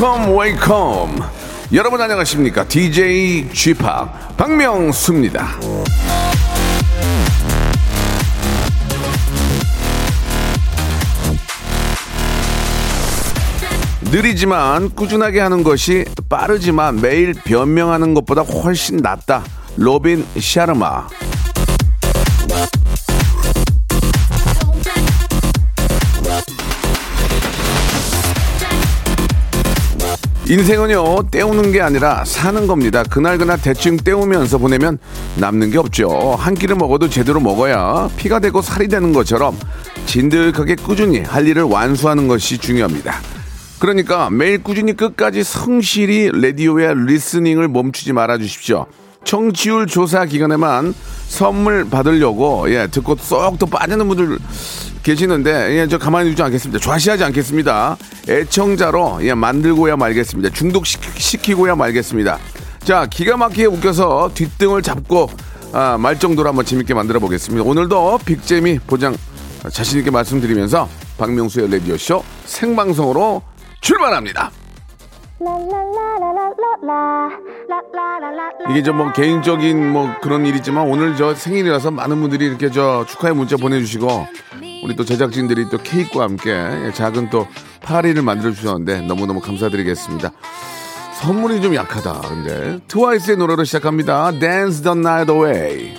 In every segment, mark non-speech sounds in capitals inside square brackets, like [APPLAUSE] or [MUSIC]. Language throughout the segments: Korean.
Welcome, welcome. 여러분 안녕하십니까? DJ Chip 박명수입니다. 느리지만 꾸준하게 하는 것이 빠르지만 매일 변명하는 것보다 훨씬 낫다. 로빈 샤르마. 인생은요, 때우는 게 아니라 사는 겁니다. 그날그날 대충 때우면서 보내면 남는 게 없죠. 한 끼를 먹어도 제대로 먹어야 피가 되고 살이 되는 것처럼 진득하게 꾸준히 할 일을 완수하는 것이 중요합니다. 그러니까 매일 꾸준히 끝까지 성실히 라디오의 리스닝을 멈추지 말아 주십시오. 청취율 조사 기간에만 선물 받으려고 예 듣고 쏙 또 빠지는 분들 계시는데 예 저 가만히 두지 않겠습니다. 좌시하지 않겠습니다. 애청자로 예 만들고야 말겠습니다. 중독시키고야 말겠습니다. 자 기가 막히게 웃겨서 뒷등을 잡고 아, 말 정도로 한번 재밌게 만들어 보겠습니다. 오늘도 빅재미 보장 자신 있게 말씀드리면서 박명수의 라디오 쇼 생방송으로 출발합니다. 이게 저 뭐 개인적인 뭐 그런 일이지만 오늘 저 생일이라서 많은 분들이 이렇게 저 축하의 문자 보내주시고 우리 또 제작진들이 또 케이크와 함께 작은 또 파리를 만들어 주셨는데 너무너무 감사드리겠습니다. 선물이 좀 약하다. 근데 트와이스의 노래로 시작합니다. Dance the Night Away.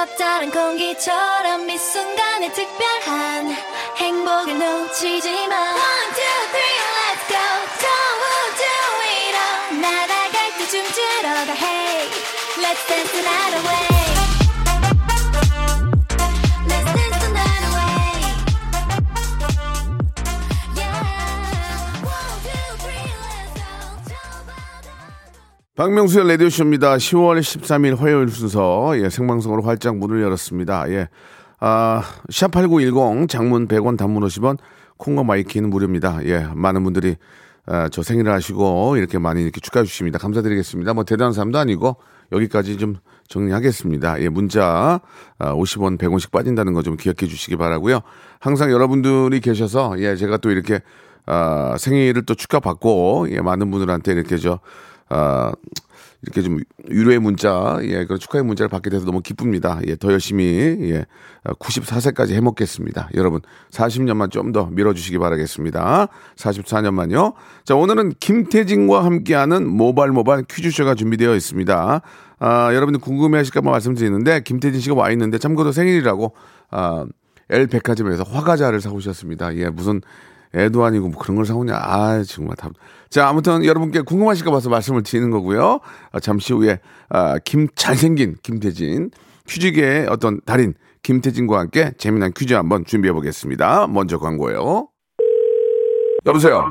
짭짤한 공기처럼 이 순간의 특별한 행복을 놓치지 마 One, two, three, let's go don't do it all 날아갈 때 춤추러 가 Hey, let's dance the night away 박명수의 라디오쇼입니다. 10월 13일 화요일 순서, 예, 생방송으로 활짝 문을 열었습니다. 예. 아, 샵8910 장문 100원 단문 50원 콩과 마이케이는 무료입니다. 예, 많은 분들이 아, 저 생일을 하시고 이렇게 많이 이렇게 축하해 주십니다. 감사드리겠습니다. 뭐 대단한 사람도 아니고 여기까지 좀 정리하겠습니다. 예, 문자 아, 50원, 100원씩 빠진다는 거 좀 기억해 주시기 바라고요. 항상 여러분들이 계셔서 예, 제가 또 이렇게 아, 생일을 또 축하받고 예, 많은 분들한테 이렇게 저 아, 이렇게 좀 위로의 문자, 예, 그런 축하의 문자를 받게 돼서 너무 기쁩니다. 예, 더 열심히, 예, 94세까지 해먹겠습니다. 여러분, 40년만 좀 더 밀어주시기 바라겠습니다. 44년만요. 자, 오늘은 김태진과 함께하는 모발 모발 퀴즈쇼가 준비되어 있습니다. 아, 여러분들 궁금해 하실까봐 말씀드리는데, 김태진 씨가 와 있는데, 참고로 생일이라고, 아, L 백화점에서 화과자를 사오셨습니다. 예, 무슨 애도 아니고 뭐 그런 걸 사오냐. 아, 정말 답. 자, 아무튼 여러분께 궁금하실까 봐서 말씀을 드리는 거고요. 아, 잠시 후에, 아, 김, 잘생긴 김태진, 퀴즈계의 어떤 달인, 김태진과 함께 재미난 퀴즈 한번 준비해 보겠습니다. 먼저 광고예요. 여보세요.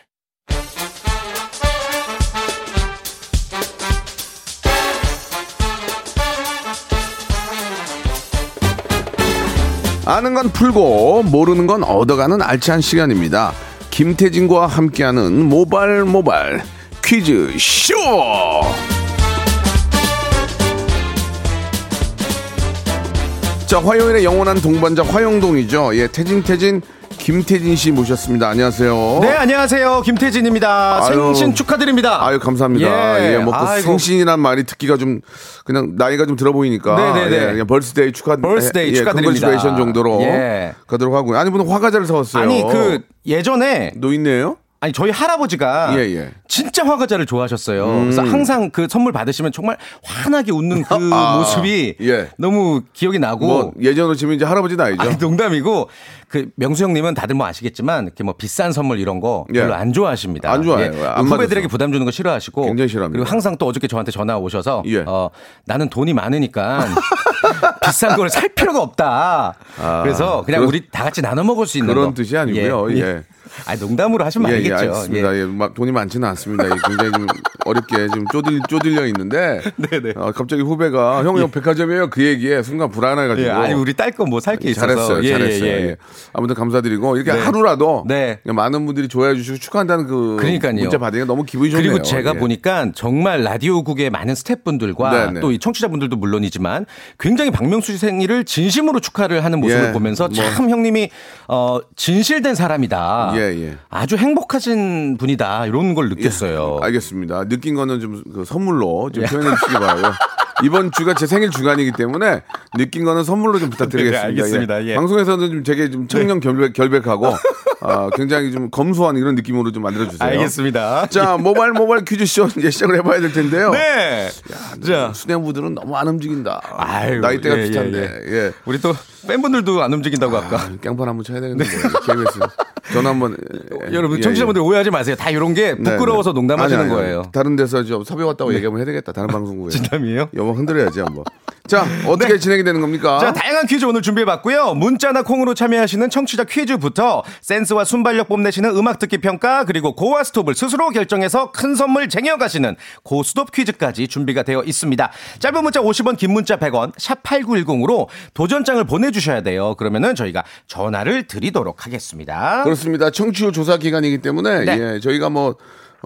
아는 건 풀고 모르는 건 얻어가는 알찬 시간입니다. 김태진과 함께하는 모발 모발 퀴즈 쇼. 자 화요일에 영원한 동반자 화영동이죠. 예 태진 태진 김태진 씨 모셨습니다. 안녕하세요. 네, 안녕하세요. 김태진입니다. 아유. 생신 축하드립니다. 아유 감사합니다. 예. 예, 뭐그 아이고. 생신이란 말이 듣기가 좀 그냥 나이가 좀 들어 보이니까 네네네. 예, 그냥 birthday 축하 birthday 예, 축하드립니다. congratulation 정도로 예. 가도록 하고요. 아니 무슨 화과자를 사왔어요. 아니, 그 예전에 노인네요? 아니 저희 할아버지가 예, 예. 진짜 화과자를 좋아하셨어요. 그래서 항상 그 선물 받으시면 정말 환하게 웃는 그 [LAUGHS] 아, 모습이 예. 너무 기억이 나고 뭐 예전으로 치면 이제 할아버지 나이죠. 아니, 농담이고 그 명수 형님은 다들 뭐 아시겠지만 이렇게 뭐 비싼 선물 이런 거 예. 별로 안 좋아하십니다. 예. 안 좋아해요. 안 후배들에게. 부담 주는 거 싫어하시고 굉장히 싫어합니다. 그리고 항상 또 어저께 저한테 전화 오셔서 예. 어, 나는 돈이 많으니까 [LAUGHS] 비싼 걸 살 필요가 없다. 그래서 그냥 그런- 우리 다 같이 나눠 먹을 수 있는 그런 거. 뜻이 아니고요. 예. 아 농담으로 하시면 예, 예, 알겠죠. 알겠습니다. 예. 막 돈이 많지는 않습니다. 예, 굉장히 좀 어렵게 좀 쪼들, 쪼들려 있는데. 네네. [LAUGHS] 어, 갑자기 후배가 형, 형 백화점이에요. 그 얘기에 순간 불안해가지고. 예, 아니 우리 딸 거 뭐 살 게 있어서 잘했어요. 예, 잘했어요. 예, 예. 예. 아무튼 감사드리고 이렇게 네. 하루라도 네. 많은 분들이 좋아해 주시고 축하한다는 그 그러니까요. 문자 받으니까 너무 기분이 좋네요. 그리고 제가 예. 보니까 정말 라디오국의 많은 스태프분들과 네네. 또이 청취자분들도 물론이지만 굉장히 박명수 씨 생일을 진심으로 축하를 하는 모습을 예, 보면서 뭐. 참 형님이 어 진실된 사람이다. 예, 예. 아주 행복하신 분이다. 이런 걸 느꼈어요. 예, 알겠습니다. 느낀 거는 좀 그 선물로 좀 표현해 주시기 바라고요. [LAUGHS] 이번 주가 제 생일 주간이기 때문에 느낀 거는 선물로 좀 부탁드리겠습니다. 네, 알겠습니다. 예. 방송에서는 좀 되게 좀 청년 결백, 결백하고 [LAUGHS] 아, 굉장히 좀 검소한 이런 느낌으로 좀 만들어 주세요. 알겠습니다. 자, 모바일 모바일 퀴즈쇼 이제 시작을 해봐야 될 텐데요. 네. 자, 수뇌부들은 너무 안 움직인다. 아유, 나이대가 예, 예, 비슷한데. 예. 우리 또 팬분들도 안 움직인다고 아까. 아, 깽판 한번 쳐야 되는데 KBS 전화 한번 예, 여러분 예, 청취자분들 오해하지 마세요. 다 이런 게 네, 부끄러워서 네. 농담하시는 아니, 아니, 거예요. 네. 다른 데서 저 섭외 왔다고 얘기하면 해야 되겠다. 다른 방송국에. [LAUGHS] 진담이에요? 여보 흔들어야지 한번. 자 어떻게 진행이 되는 겁니까? 자, 다양한 퀴즈 오늘 준비해봤고요. 문자나 콩으로 참여하시는 청취자 퀴즈부터 센스 와 순발력 뽐내시는 음악 듣기 평가, 그리고 고와 스톱을 스스로 결정해서 큰 선물 쟁여가시는 고스톱 퀴즈까지 준비가 되어 있습니다. 짧은 문자 50원, 긴 문자 100원, 샵 8910으로 도전장을 보내주셔야 돼요. 그러면은 저희가 전화를 드리도록 하겠습니다. 그렇습니다. 청취율 조사 기간이기 때문에 네. 예, 저희가 뭐 어,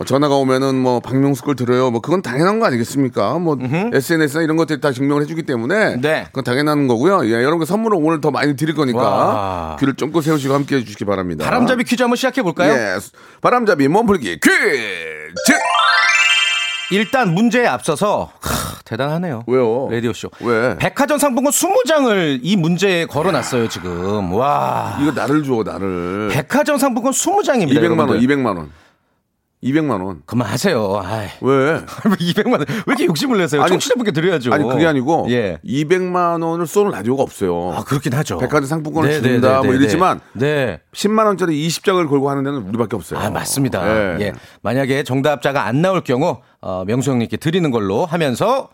전화가 오면은 뭐 박명수 걸 들어요. 뭐 그건 당연한 거 아니겠습니까? 뭐 SNS나 이런 것들이 다 증명을 해주기 때문에 네. 그건 당연한 거고요. 예, 여러분께 선물을 오늘 더 많이 드릴 거니까 와. 귀를 쫑긋 세우시고 함께 해주시기 바랍니다. 바람잡이 퀴즈 한번 시작해 볼까요? 예, 바람잡이 몸풀기 퀴즈. 일단 문제에 앞서서 하, 대단하네요. 왜요? 라디오 쇼. 왜? 백화점 상품권 20장을 이 문제에 걸어놨어요, 지금. 와. 이거 나를 줘 나를. 백화점 상품권 20장입니다. 200만 원, 200만 원. 200만 원. 그만하세요. 아이. 왜? [LAUGHS] 200만 원. 왜 이렇게 욕심을 내세요? 아니, 청취자분께 드려야죠. 아니 그게 아니고 예. 200만 원을 쏘는 라디오가 없어요. 아, 그렇긴 하죠. 백화점 상품권을 네, 준다 네, 네, 뭐 네, 이랬지만 네. 10만 원짜리 20장을 걸고 하는 데는 우리밖에 없어요. 아, 맞습니다. 예. 예. 만약에 정답자가 안 나올 경우 어, 명수 형님께 드리는 걸로 하면서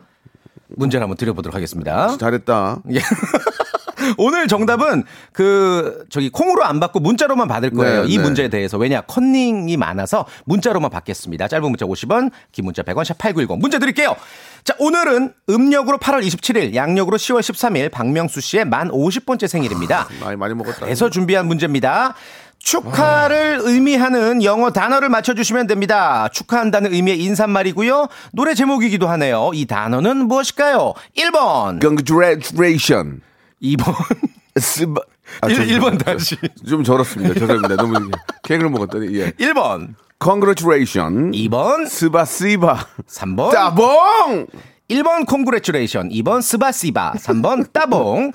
문제를 한번 드려보도록 하겠습니다. 잘했다. 예. [LAUGHS] 오늘 정답은 그 저기 콩으로 안 받고 문자로만 받을 거예요. 네, 이 네. 문제에 대해서 왜냐 컨닝이 많아서 문자로만 받겠습니다. 짧은 문자 50원, 긴 문자 100원, 샵 #8910 문제 드릴게요. 자 오늘은 음력으로 8월 27일, 양력으로 10월 13일 박명수 씨의 만 50번째 생일입니다. 많이 많이 먹었다. 그래서 준비한 문제입니다. 축하를 의미하는 영어 단어를 맞춰주시면 됩니다. 축하한다는 의미의 인사말이고요. 노래 제목이기도 하네요. 이 단어는 무엇일까요? 1번, Congratulation. 2번, спа- 아, 일- 저- 일번 다시. 좀 절었습니다. 죄송합니다. 너무 케이크를 먹었더니 예. 1번, Congratulation. 2번, спа спа 3번, 따봉. 1번 congratulation, 2번 спасибо, 3번 따봉.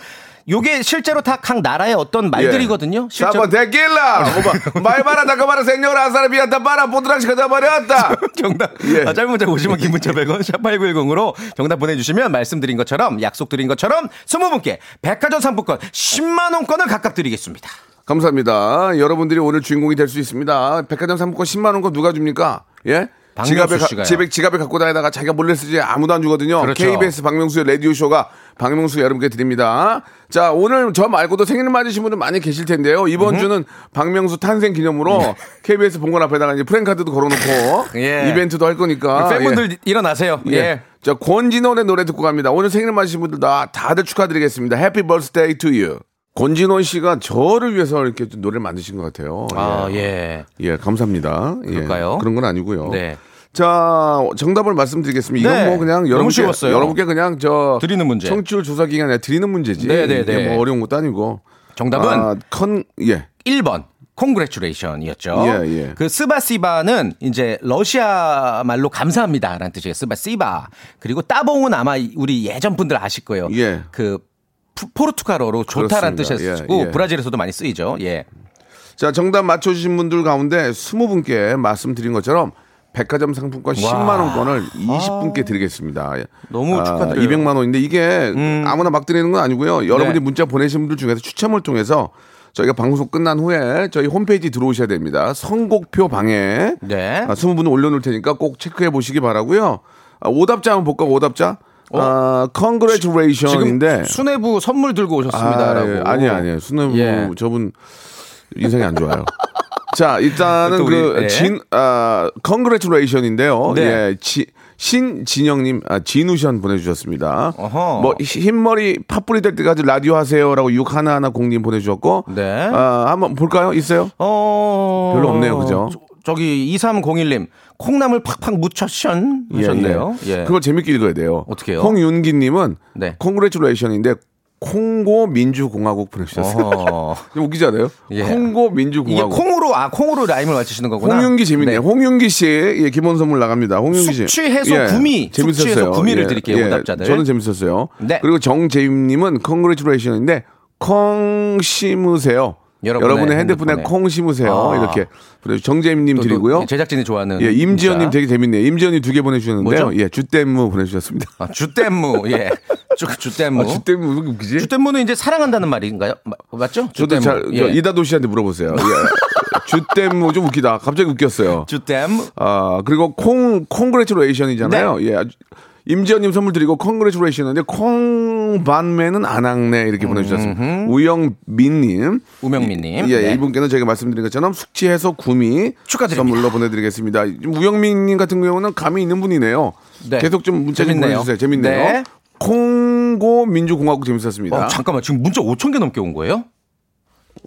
요게 실제로 다 각 나라의 어떤 말들이거든요. 실제로 4번 데킬라. 5번 말바라 다가바라 생녀라 아사라비아타 바라 보드락시가 돼버렸다. 정답. 예. 아, 짧은 문자 50원, 긴 문자 100원, 샵8910으로 정답 보내주시면 말씀드린 것처럼, 약속드린 것처럼 20분께 백화점 상품권 10만 원권을 각각 드리겠습니다. 감사합니다. 여러분들이 오늘 주인공이 될 수 있습니다. 백화점 상품권 10만 원권 누가 줍니까? 예? 지갑에, 가. 집에, 지갑에 갖고 다니다가 자기가 몰래 쓰지 아무도 안 주거든요. 그렇죠. KBS 박명수의 라디오 쇼가 박명수 여러분께 드립니다. 자, 오늘 저 말고도 생일 맞으신 분들 많이 계실 텐데요. 이번 주는 박명수 탄생 기념으로 KBS 본관 앞에다가 이제 프랭카드도 걸어놓고 [LAUGHS] 예. 이벤트도 할 거니까. 팬분들 예. 일어나세요. 예. 예. 자, 권진원의 노래 듣고 갑니다. 오늘 생일 맞으신 분들 다 다들 축하드리겠습니다. Happy birthday to you. 권진원 씨가 저를 위해서 이렇게 좀 노래를 만드신 것 같아요. 아, 예. 예. 예, 감사합니다. 예, 그럴까요? 그런 건 아니고요. 네. 자, 정답을 말씀드리겠습니다. 이건 네. 뭐 그냥 여러분께. 여러분께 그냥 저 드리는 문제. 청취율 조사 기간에 드리는 문제지. 네, 네, 네. 뭐 어려운 것도 아니고. 정답은 아, con- 예. 1번. Congratulation이었죠. 예, 예. 그 спасибо는 이제 러시아 말로 감사합니다라는 뜻이에요. спасибо. 그리고 따봉은 아마 우리 예전 분들 아실 거예요. 예. 그 푸- 포르투갈어로 좋다라는 쓰고 예, 예. 브라질에서도 많이 쓰이죠. 예. 자, 정답 맞춰 주신 분들 가운데 20분께 말씀드린 것처럼 백화점 상품권 10만 원권을 20분께 드리겠습니다. 예. 너무 축하드려요. 200만 원인데 이게 아무나 막 드리는 건 아니고요. 여러분이 네. 문자 보내신 분들 중에서 추첨을 통해서 저희가 방송 끝난 후에 저희 홈페이지 들어오셔야 됩니다. 선곡표 방에 네. 아, 20분은 올려놓을 테니까 꼭 체크해 보시기 바라고요. 아, 오답자 한번 볼까? 오답자. 아, 지금 congratulation인데 수뇌부 선물 들고 오셨습니다라고. 아, 아니 아니에요. 수능 예. 저분 인상이 안 좋아요. [LAUGHS] 자, 일단은 그 네. 진, 아, congratulation인데요. 네. 예, 지, 신진영님, 아, 진우션 보내주셨습니다. 어허. 뭐, 흰머리 팥불이 될 때까지 라디오 하세요라고 6 하나하나 공님 보내주셨고. 네. 아, 한번 볼까요? 있어요? 어. 별로 없네요, 그죠? 저, 기 2301님 콩나물 팍팍 묻혀션 하셨네요. 예. 그걸 재밌게 읽어야 돼요. 어떻게요? 홍윤기님은 네. congratulation인데 콩고 민주공화국 보내주셨어요. [LAUGHS] 웃기지 않아요? 예. 콩고 이게 민주공화국. 콩으로 아 콩으로 라임을 맞추시는 거구나. 홍윤기 재밌네요. 네. 홍윤기 씨, 예, 기본 선물 나갑니다. 홍윤기 씨. 숙취 해소 구미, 숙취 재밌었어요. 해소 구미를 드릴게요, 오답자들. 저는 재밌었어요. 네. 그리고 정재임님은 congratulation인데, 콩 심으세요. 여러분의 여러분의, 핸드폰에, 핸드폰에. 콩 심으세요. 아. 이렇게. 정재임님 또 드리고요. 제작진이 좋아하는 예, 임지연님. 되게 재밌네요. 임지연이 두개 보내주셨는데요. 뭐죠? 예, 주댐무 보내주셨습니다. 아, 주댐무 예. 주, 주댐무. 아, 주댐무 웃기지? 주댐무는 이제 사랑한다는 말인가요? 마- 맞죠? 주댐무. 잘, 저 예. 이다도 씨한테 물어보세요. 예. [LAUGHS] 주댐무 좀 웃기다. 갑자기 웃겼어요. 주댐. 아, 그리고 콩, 콩그레츄레이션이잖아요. 네. 예. 임지연님 선물 드리고 콩그레츄레이션인데 콩 반매는 안 학네 이렇게 보내주셨습니다. 우영민님. 우명민님. 예, 예, 네. 이분께는 제가 말씀드린 것처럼 숙취해소 구미 축하드립니다. 선물로 보내드리겠습니다. 우영민님 같은 경우는 감이 있는 분이네요. 네. 계속 좀 문자 좀 재밌네요. 보내주세요. 재밌네요. 네. 콩고 민주공화국 재밌었습니다. 어, 잠깐만 지금 문자 5천 개 넘게 온 거예요?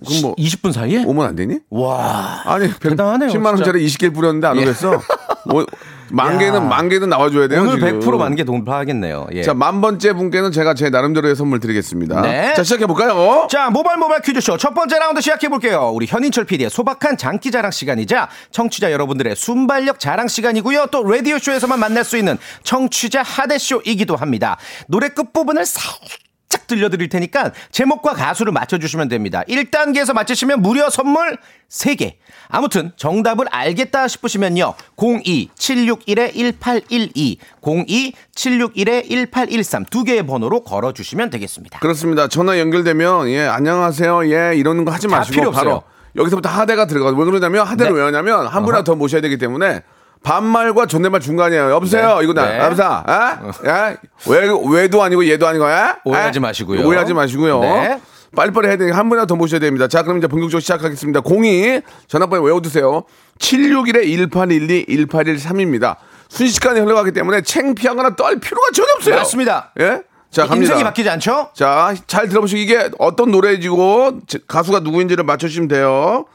그럼 뭐 20분 사이에? 오면 안 되니? 와. 아니, 대단하네요, 10만 원짜리 20개 뿌렸는데 안 오겠어. [LAUGHS] 뭐, 만 야. 개는 만 개는 나와줘야 돼요. 오늘 지금. 100% 만개 동파하겠네요. 예. 자, 만 번째 분께는 제가 제 나름대로의 선물 드리겠습니다. 네. 자, 시작해 볼까요? 자, 모발 모발 퀴즈쇼 첫 번째 라운드 시작해 볼게요. 우리 현인철 PD의 소박한 장기 자랑 시간이자 청취자 여러분들의 순발력 자랑 시간이고요. 또 라디오 쇼에서만 만날 수 있는 청취자 하대 쇼이기도 합니다. 노래 끝 부분을 살짝 들려드릴 테니까 제목과 가수를 맞춰주시면 됩니다. 1단계에서 맞추시면 무려 선물 3개. 아무튼 정답을 알겠다 싶으시면요. 02-761-1812, 02-761-1813 두 개의 번호로 걸어주시면 되겠습니다. 그렇습니다. 전화 연결되면, 예, 안녕하세요. 예, 이러는 거 하지 다 마시고 필요 바로 없어요. 여기서부터 하대가 들어가요. 왜 그러냐면 하대를 네. 왜 하냐면 한 분이나 더 모셔야 되기 때문에 반말과 존댓말 중간이에요. 여보세요? 네. 이거 나, 네. 여보세요? 예? 예? 왜, 왜도 아니고 얘도 아니고, 예? 오해하지 예? 마시고요. 오해하지 마시고요. 네. 빨리빨리 해야 되니까 한 분이나 더 모셔야 됩니다. 자, 그럼 이제 본격적으로 시작하겠습니다. 02 전화번호 외워두세요. 761-1812-1813입니다. 순식간에 흘러가기 때문에 챙피하거나 떨 필요가 전혀 없어요. 맞습니다. 예? 자, 갑니다. 인생이 바뀌지 않죠? 자, 잘 들어보시고 이게 어떤 노래지고 제- 가수가 누구인지를 맞춰주시면 돼요.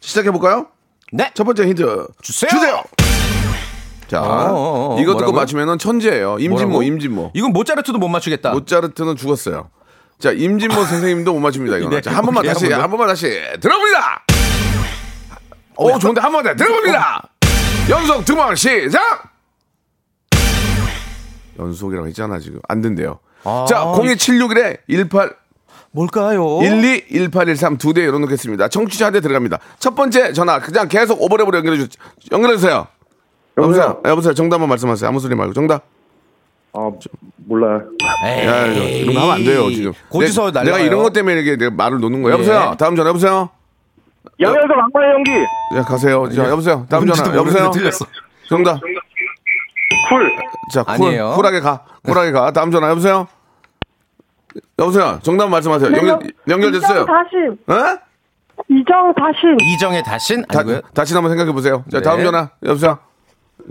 시작해볼까요? 네. 첫 번째 힌트 주세요. 자, 어어어, 이거 듣고? 맞추면은 천재예요. 임진모, 뭐라고? 임진모. 이건 모차르트도 못 맞추겠다. 모차르트는 죽었어요. 자, 임진모 [LAUGHS] 선생님도 못 맞춥니다. 이거. 네, 자, 한 번만 다시, 한 번. 한 번만 다시 들어봅니다. 오, 좋은데 한 번 더 들어봅니다. 연속 두 번 시작. 연속이라고 했잖아 지금 안 된대요. 아, 자, 02761에 18 뭘까요? 12 1813 두 대 열어놓겠습니다. 청취자 한 대 들어갑니다. 첫 번째 전화 그냥 계속 오버랩으로 연결해 주 연결해 주세요. 여보세요. 여보세요. 정답 만 말씀하세요. 아무 소리 말고 정답. 아 몰라요. 에이, 야, 이거 이런 거 하면 안 돼요 지금. 고지서 내. 내가 이런 것 때문에 이렇게 내가 말을 놓는 거예요. 여보세요. 예. 다음 전화 여보세요. 양현석 악마의 연기. 야 가세요. 자, 여보세요. 다음 전화 여보세요. 틀렸어. 정답. 쿨. 자, 쿨, 아니에요. 쿨하게 가. 쿨하게 가. 다음 전화 여보세요? 여보세요? 정답 말씀하세요. 연결, 연결됐어요. 이정 다신. 어? 이정 다신. 이정의 다신 다, 아니고요. 다시 한번 생각해 보세요. 자, 다음 네. 전화. 여보세요?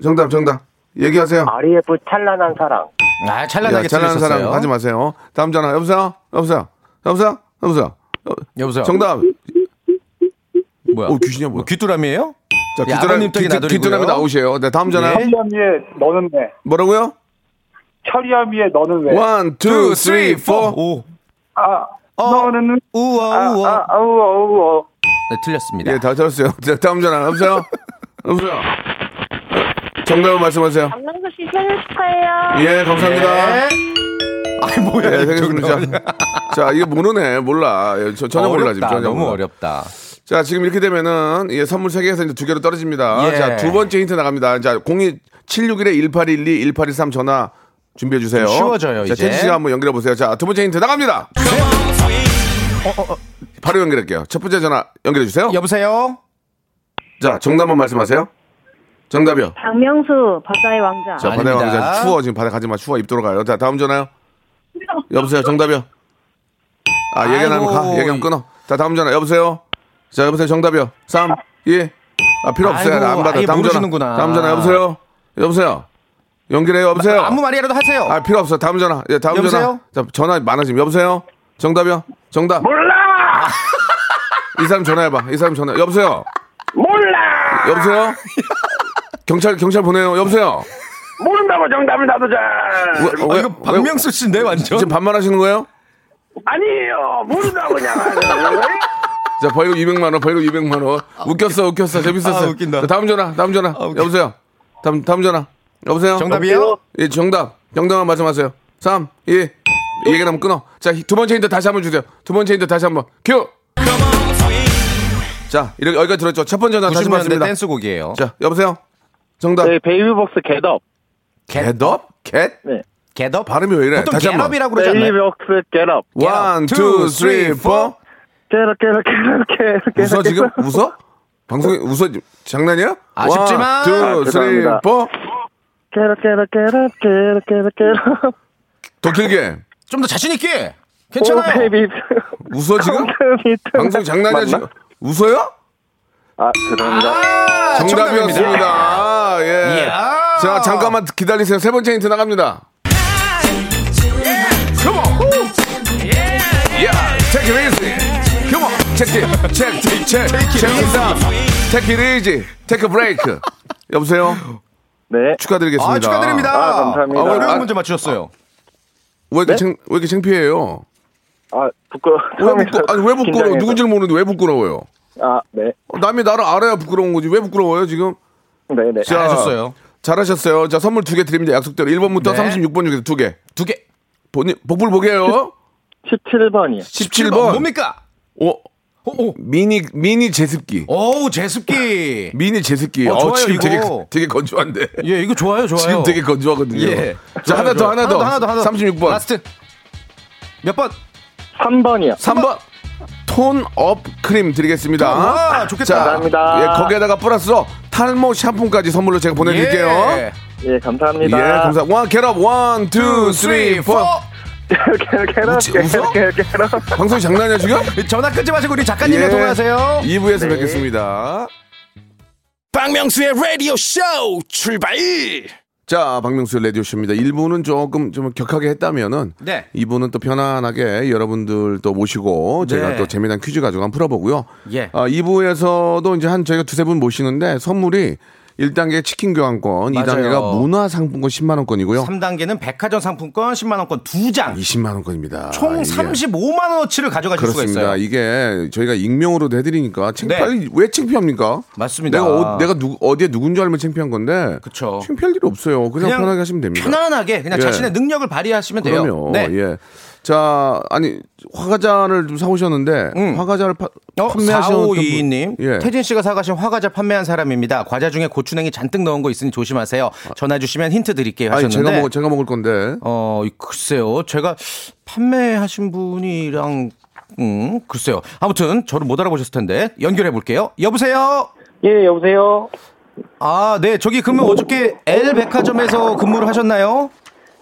정답, 정답. 얘기하세요. REF 찬란한 사랑. 아, 야, 찬란하게 잘하는 들으셨어요. 사람 하지 마세요. 다음 전화. 여보세요? 여보세요? 여보세요? 여보세요? 여- 여보세요. 정답. 뭐야? 어, 귀신이야, 뭐야? 뭐 귀뚜라미예요? 자, 야, 귀뚜라미, 아버님 귀뚜- 나돌이고요. 귀뚜라미 나오세요. 네, 다음 전화. 예. 철이함위에 너는 왜? 뭐라고요? 철이함위에 너는 왜? One, two, three, four. 오. 아, 어. 너는 우와, 아, 우와. 아, 아우, 아우, 아우. 네, 틀렸습니다. 예, 다 들었어요. [LAUGHS] 자, 다음 전화. 여보세요? 여보세요? 정답을 말씀하세요. 박명수 씨 생일 축하해요. 예, 감사합니다. 아니, 뭐야. 예, 되겠습니다. 정답이야. 자, 이게 모르네. 몰라. 예, 저, 전혀 몰라, 지금. 어렵다. 전혀 너무 몰라. 어렵다. 자, 지금 이렇게 되면은, 예, 선물 3개에서 이제 두 개로 떨어집니다. 예. 자, 두 번째 힌트 나갑니다. 자, 02761-1812, 1823 전화 준비해 주세요. 좀 쉬워져요, 자, 이제. 텐시 씨가 한번 연결해 보세요. 자, 두 번째 힌트 나갑니다. 어, 바로 연결할게요. 첫 번째 전화 연결해 주세요. 여보세요? 자, 정답만 말씀하세요. 정답이요. 박명수 바다의 왕자. 자, 아닙니다. 왕자 추워. 지금 바다 가지 마. 추워. 입 돌아가요. 자, 다음 전화요. 여보세요. 정답이요. 아, 얘기하면 가. 아이고. 얘기 하면 끊어. 자, 다음 전화. 여보세요. 자, 여보세요. 정답이요. 3, 2. 아, 필요 없어요. 아이고, 안 받아. 아예 다음 전화. 모르시는구나. 다음 전화. 여보세요. 여보세요. 연결해요. 여보세요. 아무 말이라도 하세요. 아, 필요 없어. 다음 전화. 예, 다음 여보세요? 전화. 자, 전화 많아지면 여보세요. 정답이요. 정답. 몰라! 이 사람 전화해 봐. 이 사람 전화. 여보세요. 몰라! 여보세요. [LAUGHS] 경찰 경찰 보내요. 여보세요. 모른다고 정답을 나도 잘. 왜- 아, 왜- 이거 박명수 씨인데, 완전? 지금 반말하시는 거예요? 아니에요. 모른다고 그냥. [LAUGHS] 자, 벌금 200만 원, 벌금 200만 원. 웃겼어, 웃겼어, 재밌었어. 아, 웃긴다. 자, 다음 전화, 다음 전화. 웃겨. 여보세요. 다음 다음 전화. 여보세요. 정답이요? 예, 정답. 정답만 말씀하세요. 3, 2. 얘기하면 끊어. 자, 두 번째 힌트 다시 한 번 주세요. 두 번째 힌트 다시 한 번. 큐. 자, 이렇게 여기까지 들었죠. 첫 번째 전화 다시 90년대 받습니다. 댄스곡이에요. 자, 여보세요. 정답. 네, 베이비복스 Get Up. Get up? Get? 네. Get up? 발음이 왜 이래? 보통 다시 한 번. Get up이라고 그러지 않나요? 베이비복스 겟업. 원, 투, 투, 쓰리, 포. 겟업, 겟업, 겟업, 겟업. 웃어 지금? 웃어? 방송에 웃어 장난이야? 아쉽지만. One, two, three. Four. 겟업, 겟업, 겟업, 겟업, 겟업, 겟업. 더 길게. 좀 더 자신있게! 오, 괜찮아요. 웃어 지금? 방송 장난이야 맞나? 지금? 웃어요? 아, 죄송합니다. 아, 정답이었습니다. 예. 이야. 자 잠깐만 기다리세요. 세 번째 힌트 나갑니다. Come on. Yeah. Take it easy. Come on. Check it. Check, check, check. Check it out. Take it easy. Take a break. 여보세요. 네. 축하드리겠습니다. 아, 축하드립니다. 아, 감사합니다. 아, 어려운 아, 문제 맞추셨어요. 왜 이렇게, 창, 왜 이렇게 창피해요? 아, 부끄러 왜 부끄, 아니, 왜 부끄러워? 누군지를 모르는데 왜 부끄러워요? 아, 네. 어, 남이 나를 알아야 부끄러운 거지. 왜 부끄러워요, 지금? 네, 네. 자, 잘하셨어요. 잘하셨어요. 자, 선물 두 개 드립니다. 약속대로. 1번부터 네. 36번 중에서 두 개. 두 개. 본인, 복불 보게요. 17번이요. 17번. 뭡니까? 오, 오, 오. 미니, 미니 제습기. 오우, 제습기. 미니 제습기. 어, 좋아요, 지금 이거. 되게, 되게 건조한데. 예, 이거 좋아요, 좋아요. 지금 되게 건조하거든요. 예. 자, 좋아요, 하나 더, 좋아요. 하나 더. 하나 더, 하나 더. 36번. Last. 몇 번? 3번이요. 3번. tone-up 크림 드리겠습니다. 와, 좋겠다. 자, 감사합니다. 예, 거기에다가 플러스로 탈모 샴푸까지 선물로 제가 보내드릴게요. 예. 예, 감사합니다. 예, 감사. One, get up. One, two, three, four. 캐럿? 캐럿, 캐럿. 방송이 장난이야, 지금? [LAUGHS] 전화 끊지 마시고 우리 작가님과 통화하세요. 2부에서 뵙겠습니다. 박명수의 라디오 쇼 출발! 자, 박명수의 라디오쇼입니다. 1부는 조금 좀 격하게 했다면은 네. 2부는 또 편안하게 여러분들 또 모시고 저희가 네. 또 재미난 퀴즈 가지고 한번 풀어보고요. 예. 아, 2부에서도 이제 한 저희가 두세 분 모시는데 선물이 1단계 치킨 교환권, 맞아요. 2단계가 문화 상품권 10만 원권이고요. 3단계는 백화점 상품권 10만 원권 2장. 20만 원권입니다. 총 35만 원어치를 가져가실 수가 그렇습니다. 있어요. 이게 저희가 익명으로도 해드리니까 네. 창피할 왜 창피합니까? 맞습니다. 내가 어, 내가 누, 어디에 누군지 알면 창피한 건데. 그쵸. 창피할 일 없어요. 그냥, 그냥 편하게 하시면 됩니다. 편안하게 그냥 예. 자신의 능력을 발휘하시면 돼요. 그럼요. 네. 예. 자, 아니 화과자를 좀 사오셨는데 음. 화과자를 파, 어, 판매하시는 4522님. 예. 태진 씨가 사가신 화과자 판매한 사람입니다. 과자 중에 고추냉이 잔뜩 넣은 거 있으니 조심하세요. 전화 주시면 힌트 드릴게요 아니 하셨는데. 제가 먹 제가 먹을 건데. 어, 글쎄요. 제가 판매하신 분이랑 음, 글쎄요. 아무튼 저를 못 알아보셨을 텐데 연결해 볼게요. 여보세요. 예, 여보세요. 아, 네. 저기 그러면 어저께 L 백화점에서 근무를 하셨나요?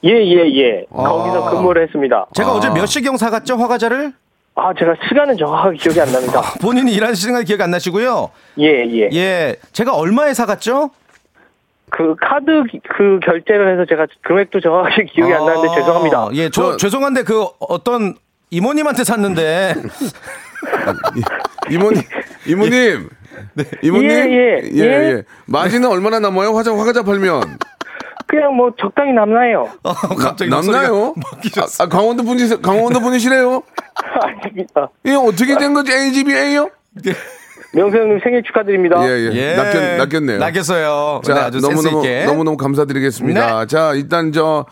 예, 예, 예. 아. 거기서 근무를 했습니다. 제가 어제 몇 시경 사갔죠, 화과자를? 아, 제가 시간은 정확하게 기억이 안 납니다. 본인이 일하는 시간 기억이 안 나시고요. 예, 예. 예. 제가 얼마에 사갔죠? 그 카드 기- 그 결제를 해서 제가 금액도 정확하게 기억이 안 나는데 아, 죄송합니다. 예, 저, 죄송한데 그 어떤 이모님한테 샀는데 이모님, [LAUGHS] 이모님. 이모님. 예, 예, 예, 예. 예. 마진은 얼마나 남아요? 화장 화과자 팔면. 그냥 뭐 적당히 남나요? [LAUGHS] 어, 갑자기 남나요? 아, 아, 강원도 분이 강원도 분이시래요? [LAUGHS] 아닙니다. 이 어떻게 된 거지? AGBA요? 명수 형님 생일 축하드립니다. 예, 예. 예. 낚였, 낚였네요. 낚였어요. 네, 자, 아주 너무너무. 너무너무 감사드리겠습니다. 네. 자, 일단 저,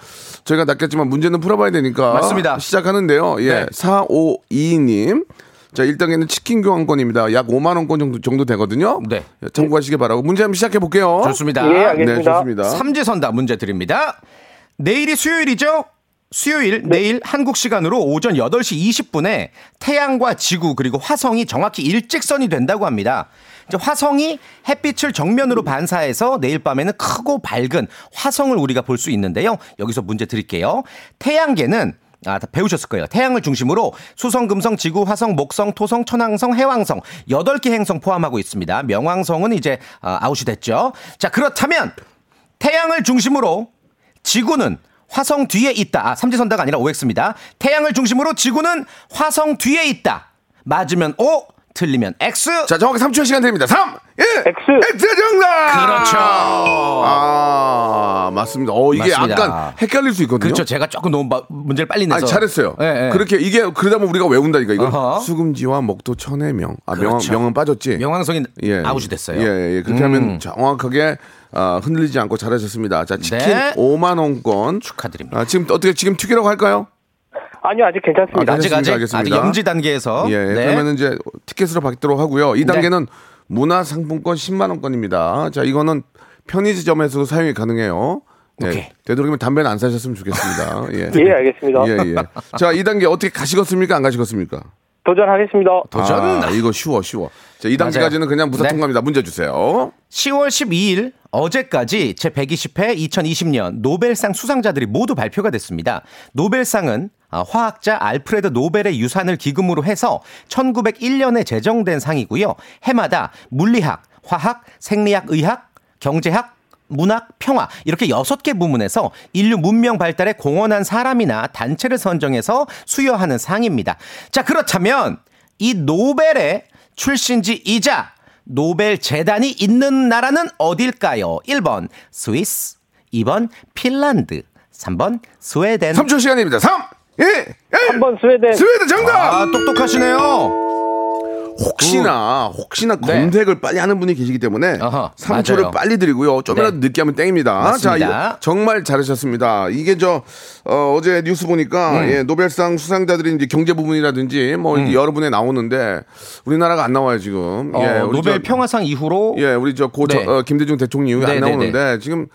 저희가 낚였지만 문제는 풀어봐야 되니까. 맞습니다. 시작하는데요. 예. 네. 4522님. 자, 1단계는 치킨 교환권입니다. 약 5만 원권 정도, 정도 되거든요. 네. 참고하시기 바라고. 문제 한번 시작해 볼게요. 좋습니다. 예, 알겠습니다. 네, 좋습니다. 삼지선다 문제 드립니다. 내일이 수요일이죠? 수요일 내일 한국 시간으로 오전 8시 20분에 태양과 지구 그리고 화성이 정확히 일직선이 된다고 합니다. 이제 화성이 햇빛을 정면으로 반사해서 내일 밤에는 크고 밝은 화성을 우리가 볼 수 있는데요. 여기서 문제 드릴게요. 태양계는 아, 다 배우셨을 거예요. 태양을 중심으로 수성, 금성, 지구, 화성, 목성, 토성, 천왕성, 해왕성 8개 행성 포함하고 있습니다. 명왕성은 이제 아, 아웃이 됐죠. 자, 그렇다면 태양을 중심으로 지구는 화성 뒤에 있다. 아, 삼지선다가 아니라 OX입니다. 태양을 중심으로 지구는 화성 뒤에 있다. 맞으면 O, 틀리면 X. 자, 정확히 3초 시간 드립니다. 3, 1, X. X 정답! 그렇죠. 아, 맞습니다. 어, 이게 맞습니다. 약간 헷갈릴 수 있거든요. 그렇죠. 제가 조금 너무 마- 문제를 빨리 내서. 아니, 잘했어요. 예, 예. 그렇게 이게 그러다 보면 우리가 외운다니까 이거 어허. 수금지와 목도 천해명. 아 그렇죠. 명은 빠졌지. 명왕성이 예. 아웃이 됐어요. 예, 예. 그렇게 음. 하면 정확하게 아, 흔들리지 않고 잘하셨습니다. 자 치킨 네. 5만 원권 축하드립니다. 아, 지금 어떻게 지금 튀기라고 할까요? 아니요, 아직 괜찮습니다. 아, 아직 아직 알겠습니다. 아직 염지 단계에서. 예. 네. 그러면은 이제 티켓으로 받도록 하고요. 이 단계는 문화 상품권 10만 원권입니다. 자 이거는 편의점에서도 사용이 가능해요. 네. 오케이. 되도록이면 담배는 안 사셨으면 좋겠습니다. [LAUGHS] 예. 예, 알겠습니다. 예, 예. 자, 이 단계 어떻게 가시겠습니까? 안 가시겠습니까? 도전하겠습니다. 도전. 아, 이거 쉬워, 쉬워. 자, 이 단계까지는 그냥 무사 네. 통과입니다. 문제 주세요. 10월 12일 어제까지 제120회 2020년 노벨상 수상자들이 모두 발표가 됐습니다. 노벨상은 아, 화학자 알프레드 노벨의 유산을 기금으로 해서 1901년에 제정된 상이고요. 해마다 물리학, 화학, 생리학, 의학, 경제학, 문학, 평화 이렇게 여섯 개 부문에서 인류 문명 발달에 공헌한 사람이나 단체를 선정해서 수여하는 상입니다. 자, 그렇다면 이 노벨의 출신지이자 노벨 재단이 있는 나라는 어딜까요? 1번 스위스, 2번 핀란드, 3번 스웨덴. 3초 시간입니다. 3, 2, 1. 3번 스웨덴. 스웨덴 정답! 아, 똑똑하시네요. 혹시나, 혹시나 네. 검색을 빨리 하는 분이 계시기 때문에 어허, 3초를 맞아요. 빨리 드리고요. 좀이라도 네. 늦게 하면 땡입니다. 맞습니다. 자, 정말 잘하셨습니다. 이게 저, 어, 어제 뉴스 보니까 음. 예, 노벨상 수상자들이 이제 경제 부분이라든지 뭐 여러 분에 나오는데 우리나라가 안 나와요, 지금. 어, 예, 노벨 저- 평화상 이후로 예, 우리 저 고, 네. 어, 김대중 대통령 이후에 네, 안 네, 나오는데 지금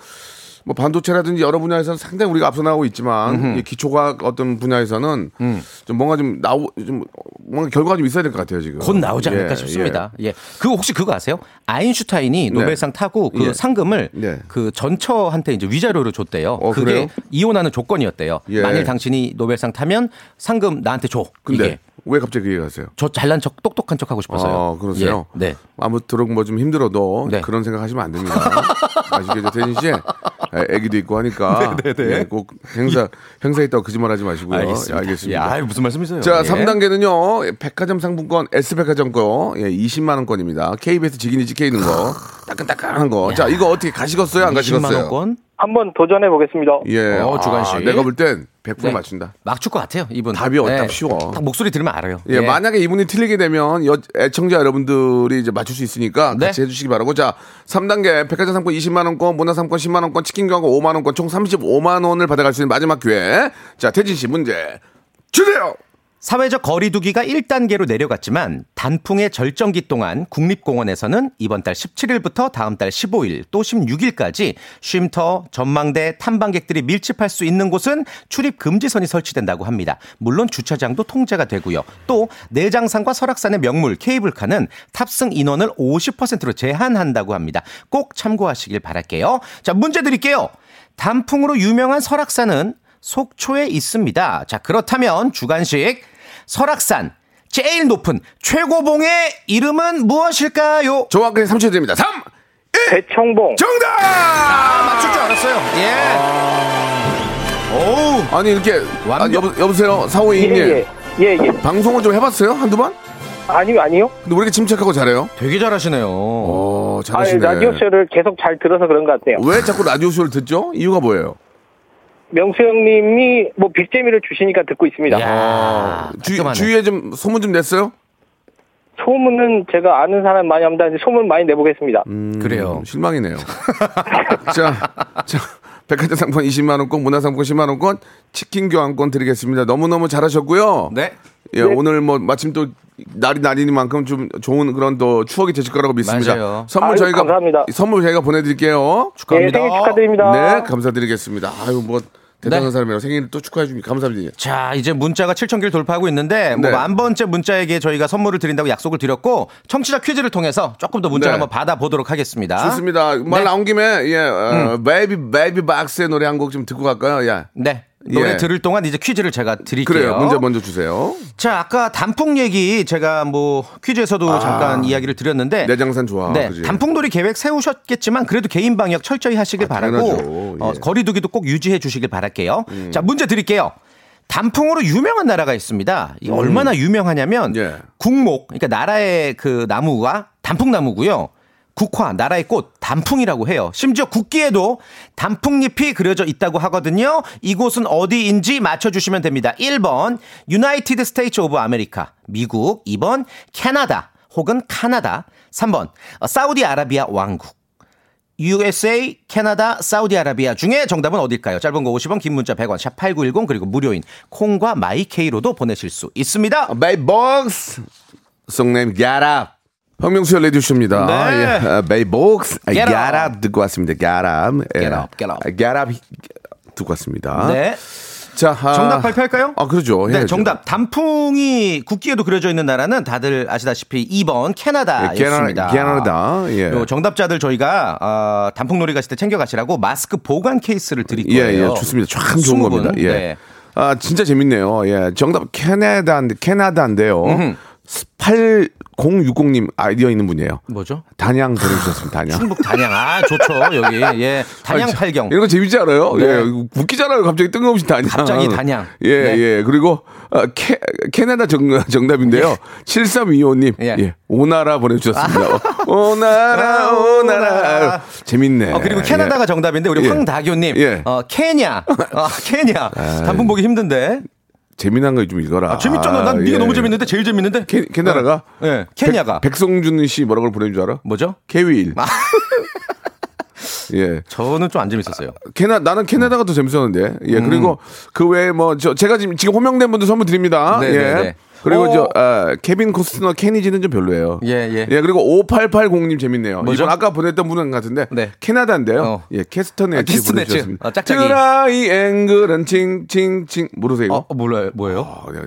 뭐 반도체라든지 여러 분야에서 상당히 우리가 앞서 나가고 있지만 이 기초과학 어떤 분야에서는 음. 좀 뭔가 좀 나오 좀 뭔가 결과가 좀 있어야 될 것 같아요 지금. 곧 나오지 않을까 예, 싶습니다. 예. 그 혹시 그거 아세요? 아인슈타인이 네. 노벨상 타고 그 예. 상금을 네. 그 전처한테 이제 위자료로 줬대요. 어, 그게 그래요? 이혼하는 조건이었대요. 예. 만일 당신이 노벨상 타면 상금 나한테 줘. 근데 이게 왜 갑자기 그 얘기 하세요? 저 잘난 척 똑똑한 척 하고 싶어서요. 아, 그러세요? 예. 네. 아무쪼록 뭐 좀 힘들어도 네. 그런 생각 하시면 안 됩니다. 아시겠죠? 대신 씨, 애기도 있고 하니까. [LAUGHS] 네, 네, 네. 예, 꼭 행사, 행사 있다고 거짓말 하지 마시고요. 알겠습니다. 예, 알겠습니다. 야, 무슨 말씀이세요? 자, 예. 3단계는요, 백화점 상품권, S백화점 거, 예, 20만 원권입니다. KBS 직인이 찍혀 있는 거, 따끈따끈한 거. 자, 이거 어떻게 가시겠어요? 안 20만 가시겠어요? 원권 한번 도전해 보겠습니다. 예. 어, 주간 씨. 아, 내가 볼 땐 100% 네. 맞춘다. 막출 것 같아요. 이분 답이 어딱 쉬워. 딱 목소리 들으면 알아요. 예, 만약에 이분이 틀리게 되면 여, 애청자 여러분들이 이제 맞출 수 있으니까 네. 같이 해주시기 바라고. 자, 3단계 백화점 상품 20만 원권, 문화상품 10만 원권, 치킨 교환권 5만 원권, 총 35만 원을 받아갈 수 있는 마지막 기회. 자, 태진 씨 문제 주세요! 사회적 거리두기가 1단계로 내려갔지만 단풍의 절정기 동안 국립공원에서는 이번 달 17일부터 다음 달 15일 또 16일까지 쉼터, 전망대, 탐방객들이 밀집할 수 있는 곳은 출입 금지선이 설치된다고 합니다. 물론 주차장도 통제가 되고요. 또 내장산과 설악산의 명물 케이블카는 탑승 인원을 50%로 제한한다고 합니다. 꼭 참고하시길 바랄게요. 자, 문제 드릴게요. 단풍으로 유명한 설악산은 속초에 있습니다. 자, 그렇다면 주간식 설악산 제일 높은 최고봉의 이름은 무엇일까요? 정확하게 3초 드립니다. 3, 대청봉. 정답! 아, 맞출 줄 알았어요. 예. 오우. 아니, 이렇게. 아, 완벽. 여보, 여보세요? 예, 사호이님. 예. 예, 예. 방송을 좀 해봤어요? 한두 번? 아니요, 아니요. 근데 왜 이렇게 침착하고 잘해요? 되게 잘하시네요. 어, 아니, 잘하시네. 라디오 쇼를 계속 잘 들어서 그런 것 같아요. 왜 자꾸 라디오쇼를 듣죠? 이유가 뭐예요? 명수 형님이 뭐 빅재미를 주시니까 듣고 있습니다. 야 주, 깔끔하네. 주위에 좀 소문 좀 냈어요? 소문은 제가 아는 사람 많이 합니다. 소문 많이 내보겠습니다. 음, 그래요. 실망이네요. [LAUGHS] 자, 자, 백화점 상품 20만 원권, 문화상품 10만 원권, 치킨 교환권 드리겠습니다. 너무너무 잘하셨고요. 네. 예, 오늘 뭐 마침 또 날이 날이니만큼 좀 좋은 그런 또 추억이 되실 거라고 믿습니다. 맞아요. 선물 아유, 저희가 감사합니다. 선물 저희가 보내드릴게요. 예, 축하합니다. 생일 축하드립니다. 네, 감사드리겠습니다. 아유 뭐 대단한 네. 사람이라 생일 또 축하해 주니 감사드립니다. 자, 이제 문자가 7천 개를 돌파하고 있는데 뭐 네. 만 번째 문자에게 저희가 선물을 드린다고 약속을 드렸고 청취자 퀴즈를 통해서 조금 더 문자를 네. 한번 받아 보도록 하겠습니다. 좋습니다. 말 네. 나온 김에 예, 어, 베이비 베이비복스의 노래 한 곡 좀 듣고 갈까요? 예. 네. 노래 예. 들을 동안 이제 퀴즈를 제가 드릴게요. 그래요. 문제 먼저 주세요. 자, 아까 단풍 얘기 제가 뭐 퀴즈에서도 잠깐 이야기를 드렸는데 아. 내장산 좋아. 네? 단풍놀이 계획 세우셨겠지만 그래도 개인 방역 철저히 하시길 아, 바라고. 어, 예. 음. 거리두기도 꼭 유지해 주시길 바랄게요. 자, 문제 드릴게요. 단풍으로 유명한 나라가 있습니다. 이 얼마나 유명하냐면 음. 예. 국목, 그러니까 나라의 그 나무가 단풍나무고요. 국화, 나라의 꽃, 단풍이라고 해요. 심지어 국기에도 단풍잎이 그려져 있다고 하거든요. 이곳은 어디인지 맞춰주시면 됩니다. 1번, United States of America, 미국. 2번, 캐나다 혹은 카나다. 3번, 어, 사우디아라비아 왕국. USA, 캐나다, 사우디아라비아 중에 정답은 어딜까요? 짧은 거 50원, 긴 문자 100원, 샵 8910 그리고 무료인 콩과 마이케이로도 보내실 수 있습니다. 베이비복스 song name Get Up 박명수의 라디오쇼입니다. 네. 예. 아, 베이비복스 아, Get Get Up. Up 듣고 왔습니다. 예. Up. 아, Get Up 듣고 왔습니다. 네. 자 아, 정답 발표할까요? 아 그러죠. 네, 해야죠. 정답. 단풍이 국기에도 그려져 있는 나라는 다들 아시다시피 2번 예, 캐나다였습니다. 캐나- 캐나 다. 예. 요 정답자들 저희가 어, 단풍놀이 갔을 때 챙겨 가시라고 마스크 보관 케이스를 드릴 예, 거예요. 예, 좋습니다. 참 좋은 20분. 겁니다. 예. 네. 아, 진짜 재밌네요. 예. 정답 캐나다인데, 캐나다인데요. 8060님 아이디어 있는 분이에요. 뭐죠? 단양 보내주셨습니다. 단양. 충북 단양. 아, 좋죠. 여기. 예. 단양 아니, 참, 팔경. 이런 거 재밌지 않아요? 네. 예. 웃기잖아요. 갑자기 뜬금없이 단양. 갑자기 단양. 예, 네. 예. 그리고, 어, 캐, 캐나다 정, 정답인데요. 7325님. 예. 예. 오나라 보내주셨습니다. 오나라, 오나라. 재밌네. 어, 그리고 캐나다가 예. 정답인데 우리 예. 황다교님. 예. 어, 케냐. 어, 케냐. [LAUGHS] 단풍 보기 힘든데. 재미난 거 좀 읽어라. 아, 재밌잖아. 난 네가 예. 너무 재밌는데 제일 재밌는데. 캐, 캐나다가? 예. 네. 케냐가. 백, 백성준 씨 뭐라고 보내준 줄 알아? 뭐죠? 케윌. 아. [LAUGHS] 예. 저는 좀 안 재밌었어요. 캐나 나는 캐나다가 더 재밌었는데. 예. 그리고 그 외에 뭐 저 제가 지금 지금 호명된 분들 선물 드립니다. 네, 예. 네, 네. 그리고 오. 저 아, 케빈 코스트너 케니지는 좀 별로예요. 예, 예. 그리고 5880님 재밌네요. 뭐죠? 이분 아까 보냈던 분은 같은데 네. 캐나다인데요. 어. 예, 캐스터네츠 아, 캐스터네츠. 보내주셨습니다. 어, 짝짝이. 트라이 앵글은 칭칭칭 모르세요? 이거? 어, 몰라요. 뭐예요? 아, 내가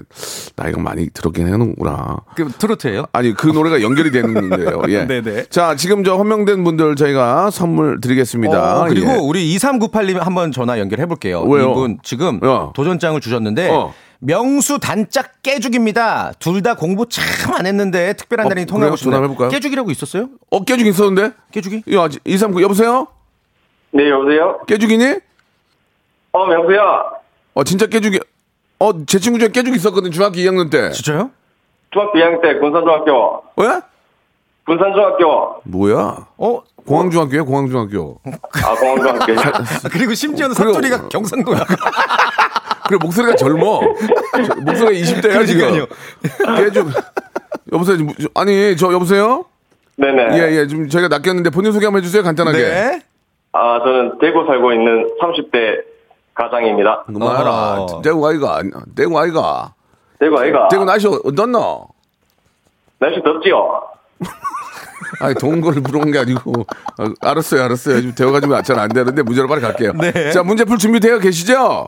나이가 많이 들었긴 해놓구나. 그 트로트예요? 아니 그 노래가 연결이 되는 [LAUGHS] 거예요. 예. 네네. 자 지금 저 헌명된 분들 저희가 선물 드리겠습니다. 어, 그리고 예. 우리 2398님 한번 전화 연결해 볼게요. 왜요? 이분 지금 어. 도전장을 주셨는데 어. 명수 단짝 깨죽입니다. 둘 다 공부 참 안 했는데 특별한 어, 통화하고 그래요? 전화 싶네요. 깨죽이라고 있었어요? 어 깨죽이 있었는데? 깨죽이? 야 239 여보세요? 네, 여보세요? 깨죽이니? 어, 명수야. 어 진짜 깨죽이. 어 제 친구 중에 깨죽 있었거든 중학교 2학년 때. 진짜요? 중학교 2학년 때 군산중학교. 왜? 군산중학교. 뭐야? 어? 공항중학교야 공항중학교. 아, 공항중학교. 아, [LAUGHS] 그리고 심지어는 그리고- 사투리가 경상도야. [LAUGHS] 그래 목소리가 젊어. [LAUGHS] 저- 목소리가 20대야 지금. 깨죽. 여보세요. 아니 저 여보세요? 네네. 예예 좀 저희가 낚였는데 본인 소개 한번 해주세요 간단하게. 네. 아, 저는 대구 살고 있는 30대 가장입니다. 그만하라. 어. 대구 아이가 대구 아이가. 대구 아이가. 대구 날씨 어떻노? 날씨 덥지요? [LAUGHS] 아니 더운 걸 물어본 게 아니고 어, 알았어요 알았어요 지금 대화가지고 잘안 되는데 문제로 빨리 갈게요 네. 자 문제 풀 준비되어 계시죠?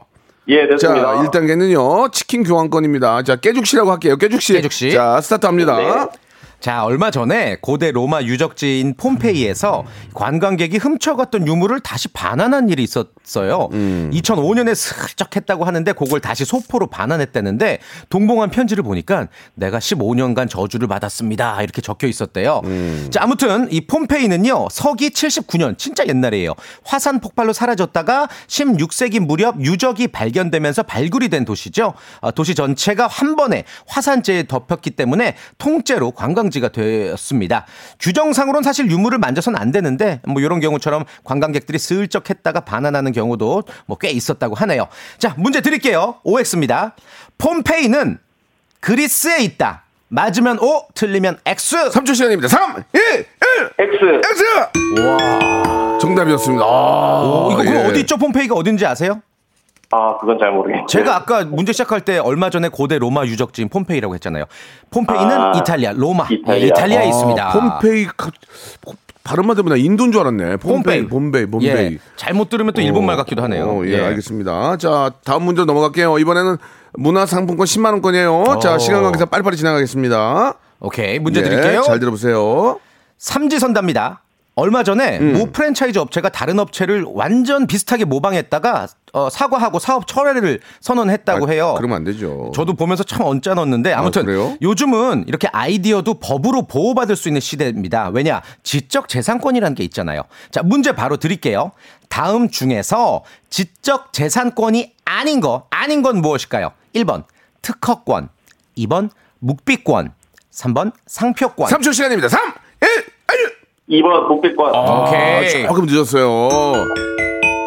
예, 됐습니다. 자 1단계는요 치킨 교환권입니다 자 깨죽씨라고 할게요 깨죽씨 깨죽씨. 자 스타트합니다 네. 자, 얼마 전에 고대 로마 유적지인 폼페이에서 관광객이 훔쳐갔던 유물을 다시 반환한 일이 있었어요. 2005년에 슬쩍 했다고 하는데 그걸 다시 소포로 반환했다는데 동봉한 편지를 보니까 내가 15년간 저주를 받았습니다. 이렇게 적혀 있었대요. 자, 아무튼 이 폼페이는요. 서기 79년 진짜 옛날이에요. 화산 폭발로 사라졌다가 16세기 무렵 유적이 발견되면서 발굴이 된 도시죠. 아, 도시 전체가 한 번에 화산재에 덮였기 때문에 통째로 관광 지가 되었습니다. 규정상으로는 사실 유물을 만져서는 안 되는데 뭐 이런 경우처럼 관광객들이 슬쩍 했다가 반환하는 경우도 뭐 꽤 있었다고 하네요. 자, 문제 드릴게요. OX입니다. 폼페이는 그리스에 있다. 맞으면 O, 틀리면 X. 3초 시간입니다 3 1 1 X. X 정답이었습니다 아, 오, 이거 그럼 예. 어디 있죠? 폼페이가 어딘지 아세요? 아, 그건 잘 모르겠네요. 제가 아까 문제 시작할 때 얼마 전에 고대 로마 유적지인 폼페이라고 했잖아요. 폼페이는 아, 이탈리아, 로마. 이탈리아. 예, 이탈리아에 아, 있습니다. 폼페이 가- 발음만 들으면 나 인도인 줄 알았네 폼페이 폼페이. 폼페이 예, 잘못 들으면 또 일본말 같기도 하네요. 어, 예, 알겠습니다. 자, 다음 문제로 넘어갈게요. 이번에는 문화상품권 10만 원권이에요. 자, 오. 시간 관계상 빨리빨리 지나가겠습니다. 오케이, 문제 예, 드릴게요. 잘 들어보세요. 삼지선답니다. 얼마 전에 음. 모 프랜차이즈 업체가 다른 업체를 완전 비슷하게 모방했다가 어, 사과하고 사업 철회를 선언했다고 아, 해요. 그러면 안 되죠. 저도 보면서 참 언짢았는데 아무튼 그래요? 요즘은 이렇게 아이디어도 법으로 보호받을 수 있는 시대입니다. 왜냐? 지적 재산권이라는 게 있잖아요. 자, 문제 바로 드릴게요. 다음 중에서 지적 재산권이 아닌 거, 아닌 건 무엇일까요? 1번 특허권, 2번 묵비권, 3번 상표권. 3초 시간입니다. 3, 1, 2번 목비권. 오케이. 아, 조금 늦었어요.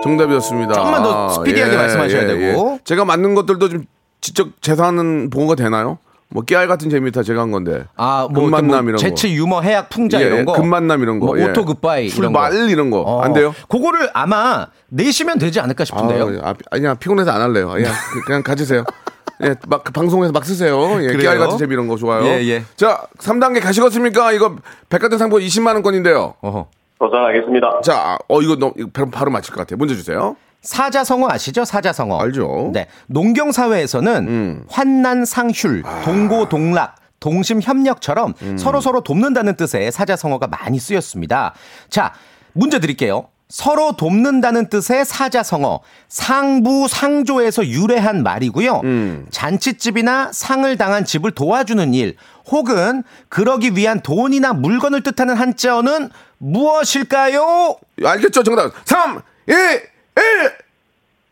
정답이었습니다. 조금만 더 스피디하게 말씀하셔야 되고. 제가 맞는 것들도 좀 지적 재산은 보호가 되나요? 뭐 깨알 같은 재미 다 제가 한 건데. 아, 뭐 금만남 뭐 이런 거. 재치, 유머, 해학, 풍자 예, 이런 거. 금만남 이런 거. 뭐 예. 오토 굿바이 이런 거. 이런 거. 어, 안 돼요? 그거를 아마 내시면 되지 않을까 싶은데요. 아, 아, 아니야 피곤해서 안 할래요. 그냥 그냥 가지세요. [LAUGHS] 예, 막 방송에서 막 쓰세요. 예? 깨알 같은 재미 이런 거 좋아요. 예, 예. 자, 3단계 가시겠습니까? 이거 백화점 상품 20만 원권인데요. 어허. 도전하겠습니다. 자, 어 이거 너 이거 바로, 바로 맞힐 것 같아요. 문제 주세요. 사자성어 아시죠? 사자성어. 알죠. 네. 농경 사회에서는 음. 환난상휼, 아. 동고 동락, 동심 협력처럼 음. 서로 서로 돕는다는 뜻의 사자성어가 많이 쓰였습니다. 자, 문제 드릴게요. 서로 돕는다는 뜻의 사자성어 상부상조에서 유래한 말이고요. 음. 잔치집이나 상을 당한 집을 도와주는 일 혹은 그러기 위한 돈이나 물건을 뜻하는 한자어는 무엇일까요? 알겠죠? 정답. 3, 2, 1.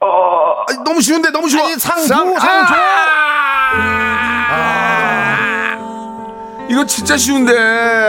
어, 아니, 너무 쉬운데 너무 쉬워. 아니, 상부, 상-. 아! 이거 진짜 쉬운데.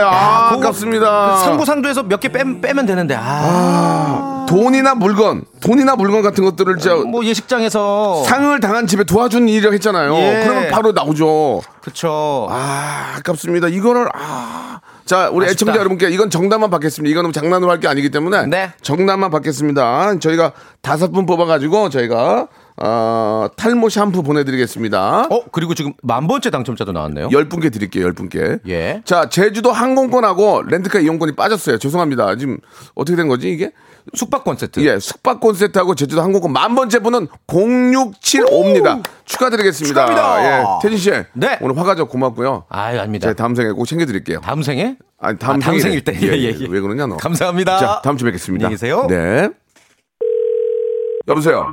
아, 그거- 아깝습니다. 상부상조에서 몇 개 빼면 되는데 아, 돈이나 물건, 돈이나 물건 같은 것들을 진짜 뭐 예식장에서 상을 당한 집에 도와준 일이라고 했잖아요. 예. 그러면 바로 나오죠. 그쵸. 아, 아깝습니다. 이거를 아. 자, 우리 아쉽다. 애청자 여러분께 이건 정답만 받겠습니다. 이거는 장난으로 할 게 아니기 때문에 네. 정답만 받겠습니다. 저희가 다섯 분 뽑아가지고 저희가 어, 탈모 샴푸 보내드리겠습니다. 어 그리고 지금 만 번째 당첨자도 나왔네요. 열 분께 드릴게요. 열 분께. 예. 자, 제주도 항공권하고 렌트카 이용권이 빠졌어요. 죄송합니다. 지금 어떻게 된 거지 이게? 숙박권 세트. 예, 숙박권 세트하고 제주도 항공권 만 번째 분은 0675입니다. 축하드리겠습니다. 축하합니다. 예, 태진 씨. 네. 오늘 화가적 고맙고요. 아유 아닙니다. 제 다음 생에 꼭 챙겨드릴게요. 다음 생에? 아니, 다음, 아, 다음. 생일 때. 예, 예, 예, 예. 왜 그러냐, 너. 감사합니다. 자, 다음 주에 뵙겠습니다. 안녕히 계세요. 네. 여보세요.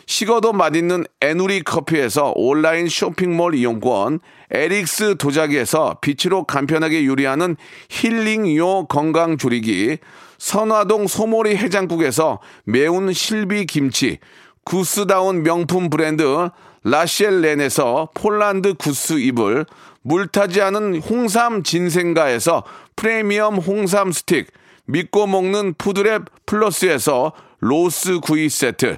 식어도 맛있는 에누리 커피에서 온라인 쇼핑몰 이용권, 에릭스 도자기에서 빛으로 간편하게 요리하는 힐링요 건강조리기, 선화동 소모리 해장국에서 매운 실비 김치, 구스다운 명품 브랜드 라셸렌에서 폴란드 구스 이불, 물타지 않은 홍삼 진생가에서 프리미엄 홍삼 스틱, 믿고 먹는 푸드랩 플러스에서 로스 구이 세트,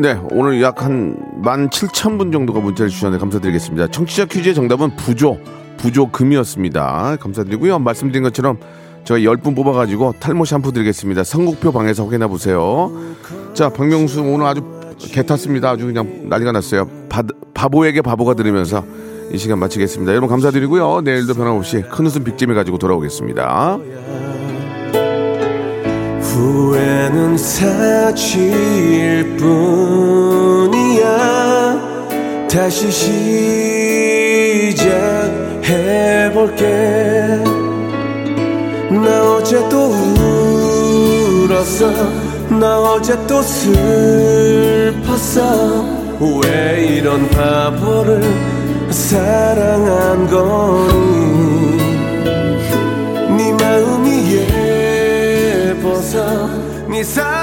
네, 오늘 약 한 17,000분 정도가 문자를 주셨는데 감사드리겠습니다. 청취자 퀴즈의 정답은 부조, 부조금이었습니다. 감사드리고요. 말씀드린 것처럼 저희 10분 뽑아가지고 탈모 샴푸 드리겠습니다. 선곡표 방에서 확인해 보세요. 자, 박명수 오늘 아주 개 탔습니다. 아주 그냥 난리가 났어요. 바, 바보에게 바보가 들으면서 이 시간 마치겠습니다. 여러분 감사드리고요. 내일도 변함없이 큰 웃음 빅잼이 가지고 돌아오겠습니다. 후회는 사치일 뿐이야. 다시 시작해볼게. 나 어제 또 울었어. 나 어제 또 슬펐어. 왜 이런 바보를 사랑한 거니 sunny